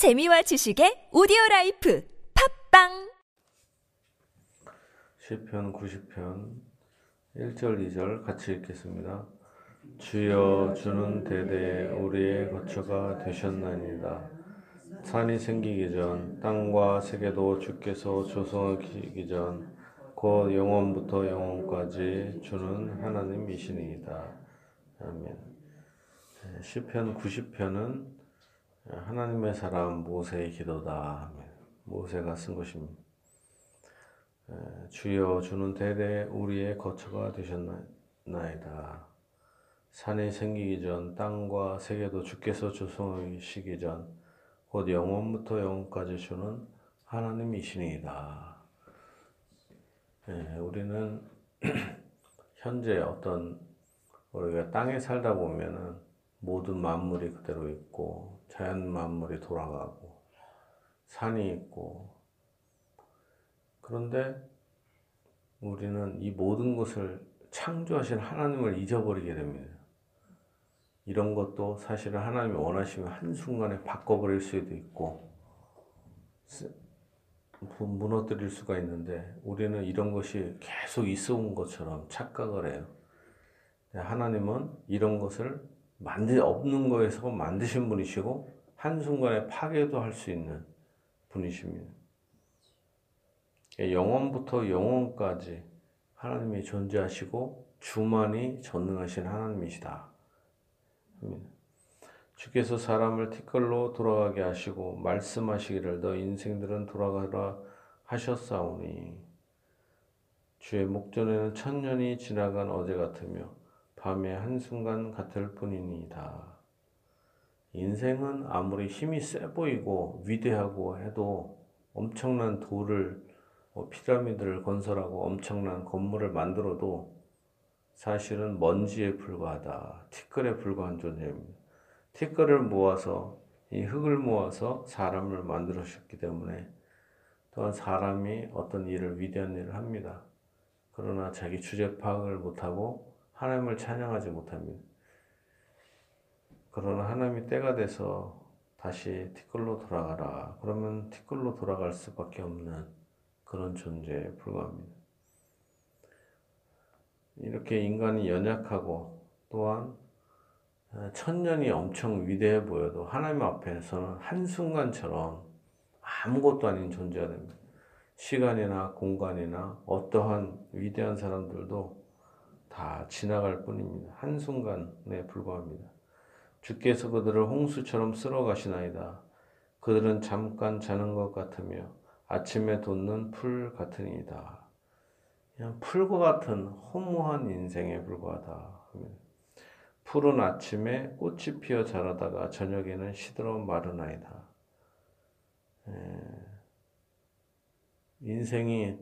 재미와 지식의 오디오 라이프 팟빵 시편 90편 1절 2절 같이 읽겠습니다. 주여 주는 대대에 우리의 거처가 되셨나이다. 산이 생기기 전 땅과 세계도 주께서 조성하기 전 곧 영원부터 영원까지 주는 하나님이시니이다. 아멘. 시편 90편은 하나님의 사람 모세의 기도다. 모세가 쓴 것입니다. 주여 주는 대대 우리의 거처가 되셨나이다. 산이 생기기 전 땅과 세계도 주께서 조성하시기 전 곧 영원부터 영원까지 주는 하나님이시니이다. 예, 우리는 현재 어떤 우리가 땅에 살다 보면은 모든 만물이 그대로 있고 자연 만물이 돌아가고 산이 있고 그런데 우리는 이 모든 것을 창조하신 하나님을 잊어버리게 됩니다. 이런 것도 사실은 하나님이 원하시면 한순간에 바꿔버릴 수도 있고 무너뜨릴 수가 있는데 우리는 이런 것이 계속 있어 온 것처럼 착각을 해요. 하나님은 이런 것을 만들 없는 거에서 만드신 분이시고 한순간에 파괴도 할 수 있는 분이십니다. 영원부터 영원까지 하나님이 존재하시고 주만이 전능하신 하나님이시다. 주께서 사람을 티끌로 돌아가게 하시고 말씀하시기를 너 인생들은 돌아가라 하셨사오니 주의 목전에는 천년이 지나간 어제 같으며 밤의 한순간 같을 뿐이니이다. 인생은 아무리 힘이 세 보이고 위대하고 해도 엄청난 돌을 뭐 피라미드를 건설하고 엄청난 건물을 만들어도 사실은 먼지에 불과하다. 티끌에 불과한 존재입니다. 티끌을 모아서 이 흙을 모아서 사람을 만들으셨기 때문에 또한 사람이 어떤 일을 위대한 일을 합니다. 그러나 자기 주제 파악을 못하고 하나님을 찬양하지 못합니다. 그러나 하나님이 때가 돼서 다시 티끌로 돌아가라. 그러면 티끌로 돌아갈 수밖에 없는 그런 존재에 불과합니다. 이렇게 인간이 연약하고 또한 천년이 엄청 위대해 보여도 하나님 앞에서는 한순간처럼 아무것도 아닌 존재가 됩니다. 시간이나 공간이나 어떠한 위대한 사람들도 다 지나갈 뿐입니다. 한순간에 불과합니다. 주께서 그들을 홍수처럼 쓸어 가시나이다. 그들은 잠깐 자는 것 같으며 아침에 돋는 풀 같으니이다. 그냥 풀과 같은 허무한 인생에 불과하다. 푸른 아침에 꽃이 피어 자라다가 저녁에는 시들어 마르나이다. 인생이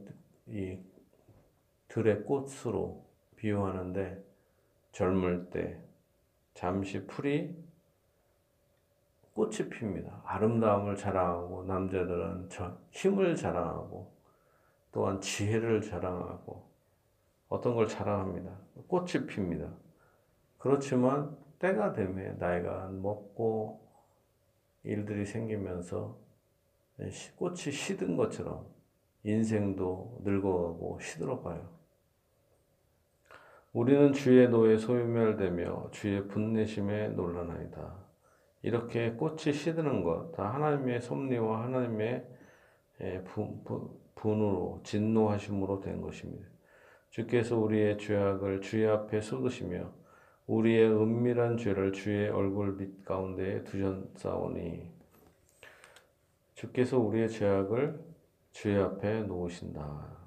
이 들의 꽃으로 비유하는데 젊을 때 잠시 풀이 꽃이 핍니다. 아름다움을 자랑하고 남자들은 힘을 자랑하고 또한 지혜를 자랑하고 어떤 걸 자랑합니다. 꽃이 핍니다. 그렇지만 때가 되면 나이가 먹고 일들이 생기면서 꽃이 시든 것처럼 인생도 늙어가고 시들어가요. 우리는 주의 노에 소유멸되며 주의 분내심에 놀라나이다. 이렇게 꽃이 시드는 것, 다 하나님의 섭리와 하나님의 분으로, 진노하심으로 된 것입니다. 주께서 우리의 죄악을 주의 앞에 쏟으시며 우리의 은밀한 죄를 주의 얼굴빛 가운데 두셨사오니 주께서 우리의 죄악을 주의 앞에 놓으신다.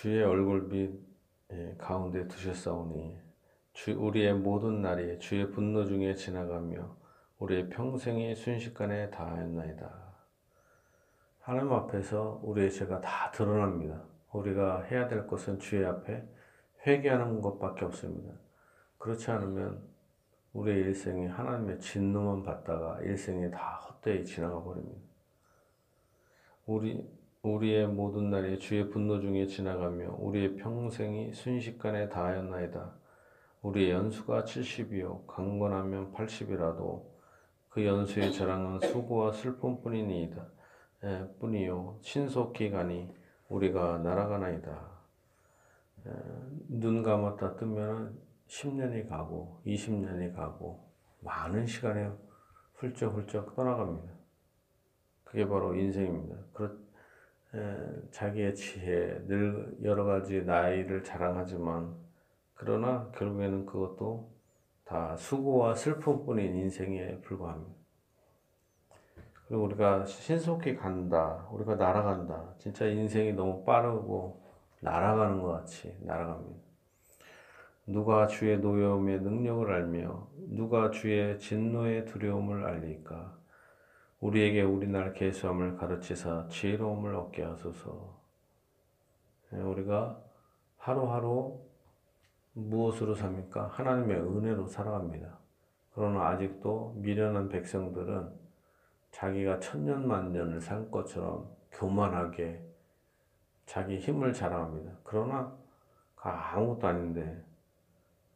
주의 얼굴빛 가운데 두셨사오니 주 우리의 모든 날이 주의 분노 중에 지나가며 우리의 평생이 순식간에 다하였나이다. 하나님 앞에서 우리의 죄가 다 드러납니다. 우리가 해야 될 것은 주의 앞에 회개하는 것밖에 없습니다. 그렇지 않으면 우리의 일생이 하나님의 진노만 받다가 일생이 다 헛되이 지나가 버립니다. 우리 우리의 모든 날이 주의 분노 중에 지나가며 우리의 평생이 순식간에 다하였나이다. 우리의 연수가 70이요 강건하면 80이라도 그 연수의 자랑은 수고와 슬픔뿐이니이다. 에, 뿐이요 신속히 가니 우리가 날아가나이다. 에, 눈 감았다 뜨면 10년이 가고 20년이 가고 많은 시간이 훌쩍훌쩍 떠나갑니다. 그게 바로 인생입니다. 그렇, 에, 자기의 지혜, 늘 여러 가지 나이를 자랑하지만 그러나 결국에는 그것도 다 수고와 슬픔뿐인 인생에 불과합니다. 그리고 우리가 신속히 간다, 우리가 날아간다. 진짜 인생이 너무 빠르고 날아가는 것 같이 날아갑니다. 누가 주의 노여움의 능력을 알며 누가 주의 진노의 두려움을 알리까? 우리에게 우리날 계수함을 가르치사 지혜로움을 얻게 하소서. 예, 우리가 하루하루 무엇으로 삽니까? 하나님의 은혜로 살아갑니다. 그러나 아직도 미련한 백성들은 자기가 천년 만년을 산 것처럼 교만하게 자기 힘을 자랑합니다. 그러나 아무것도 아닌데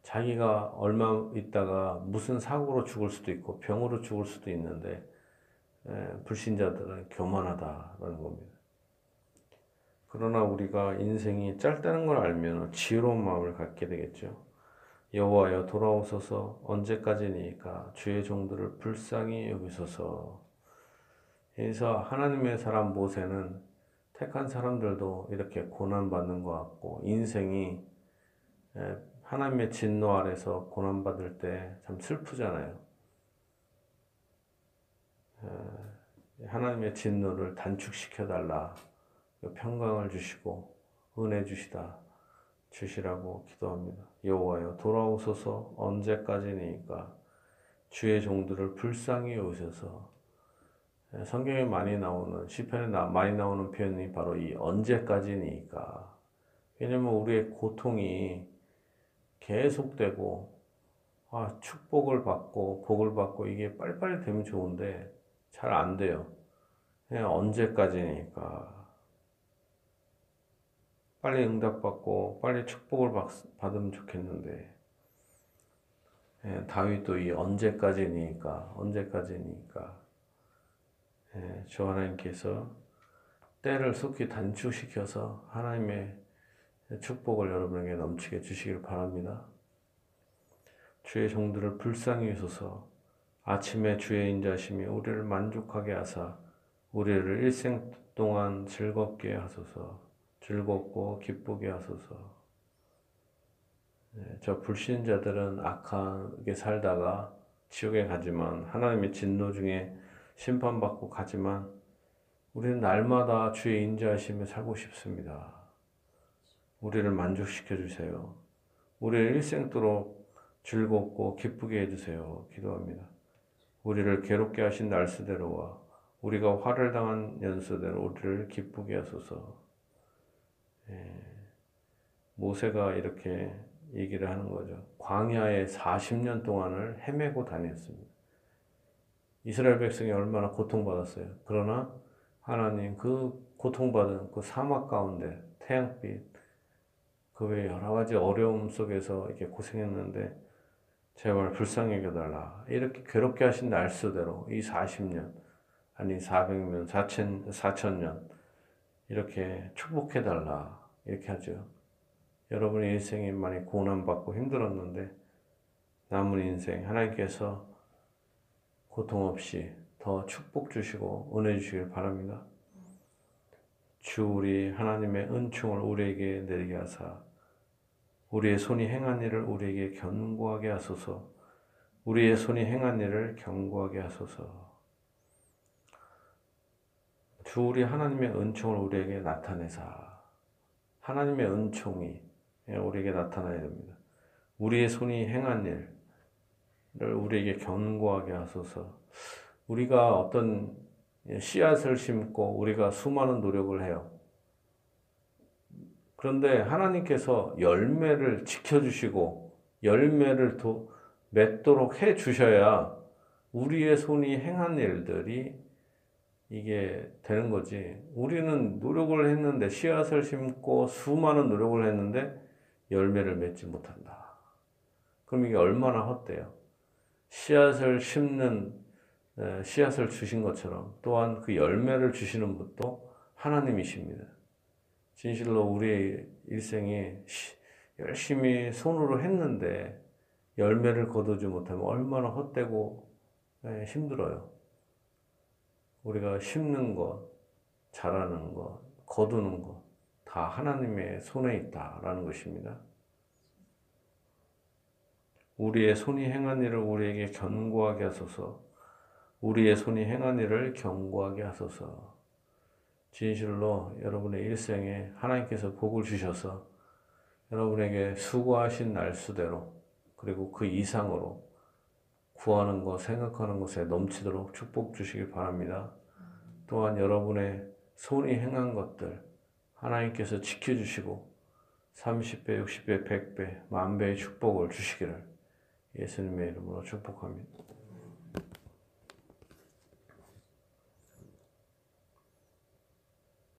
자기가 얼마 있다가 무슨 사고로 죽을 수도 있고 병으로 죽을 수도 있는데 불신자들은 교만하다라는 겁니다. 그러나 우리가 인생이 짧다는 걸 알면 지혜로운 마음을 갖게 되겠죠. 여호와여 돌아오소서 언제까지니까 주의 종들을 불쌍히 여기소서. 그래서 하나님의 사람 모세는 택한 사람들도 이렇게 고난 받는 것 같고 인생이 하나님의 진노 아래서 고난 받을 때 참 슬프잖아요. 하나님의 진노를 단축시켜 달라. 그 평강을 주시고 은혜 주시다. 주시라고 기도합니다. 여호와여 돌아오소서. 언제까지니까? 주의 종들을 불쌍히 오셔서. 예, 성경에 많이 나오는 시편에 많이 나오는 표현이 바로 이 언제까지니까? 왜냐면 우리의 고통이 계속되고 아, 축복을 받고 복을 받고 이게 빨리빨리 되면 좋은데 잘 안 돼요. 그냥 언제까지니까 빨리 응답받고 빨리 축복을 받, 으면 좋겠는데 예, 다윗도 이 언제까지니까 언제까지니까 예, 주 하나님께서 때를 속히 단축시켜서 하나님의 축복을 여러분에게 넘치게 주시길 바랍니다. 주의 종들을 불쌍히 여소서 아침에 주의 인자심이 우리를 만족하게 하사 우리를 일생 동안 즐겁게 하소서 즐겁고 기쁘게 하소서. 네, 저 불신자들은 악하게 살다가 지옥에 가지만 하나님의 진노 중에 심판받고 가지만 우리는 날마다 주의 인자하심에 살고 싶습니다. 우리를 만족시켜 주세요. 우리를 일생도록 즐겁고 기쁘게 해주세요. 기도합니다. 우리를 괴롭게 하신 날수대로와 우리가 화를 당한 연수대로 우리를 기쁘게 하소서. 예, 모세가 이렇게 얘기를 하는 거죠. 광야에 40년 동안을 헤매고 다녔습니다. 이스라엘 백성이 얼마나 고통받았어요. 그러나 하나님 그 고통받은 그 사막 가운데 태양빛 그 외에 여러 가지 어려움 속에서 이렇게 고생했는데 제발 불쌍히 여겨달라. 이렇게 괴롭게 하신 날수대로 이 40년 아니 400년 4천 4천년 이렇게 축복해 달라. 이렇게 하죠. 여러분의 인생이 많이 고난받고 힘들었는데 남은 인생 하나님께서 고통 없이 더 축복 주시고 은혜 주시길 바랍니다. 주 우리 하나님의 은총을 우리에게 내리게 하사 우리의 손이 행한 일을 우리에게 견고하게 하소서 우리의 손이 행한 일을 견고하게 하소서 주 우리 하나님의 은총을 우리에게 나타내사 하나님의 은총이 우리에게 나타나야 됩니다. 우리의 손이 행한 일을 우리에게 견고하게 하소서. 우리가 어떤 씨앗을 심고 우리가 수많은 노력을 해요. 그런데 하나님께서 열매를 지켜주시고 열매를 또 맺도록 해 주셔야 우리의 손이 행한 일들이 이게 되는 거지. 우리는 노력을 했는데 씨앗을 심고 수많은 노력을 했는데 열매를 맺지 못한다. 그럼 이게 얼마나 헛돼요. 씨앗을 심는 에, 씨앗을 주신 것처럼 또한 그 열매를 주시는 분도 하나님이십니다. 진실로 우리의 일생이 시- 열심히 손으로 했는데 열매를 거두지 못하면 얼마나 헛되고 에, 힘들어요. 우리가 심는 것, 자라는 것, 거두는 것, 다 하나님의 손에 있다라는 것입니다. 우리의 손이 행한 일을 우리에게 견고하게 하소서. 우리의 손이 행한 일을 견고하게 하소서. 진실로 여러분의 일생에 하나님께서 복을 주셔서 여러분에게 수고하신 날수대로 그리고 그 이상으로 구하는 것, 생각하는 것에 넘치도록 축복 주시길 바랍니다. 또한 여러분의 손이 행한 것들 하나님께서 지켜주시고 30배, 60배, 100배, 만배의 축복을 주시기를 예수님의 이름으로 축복합니다.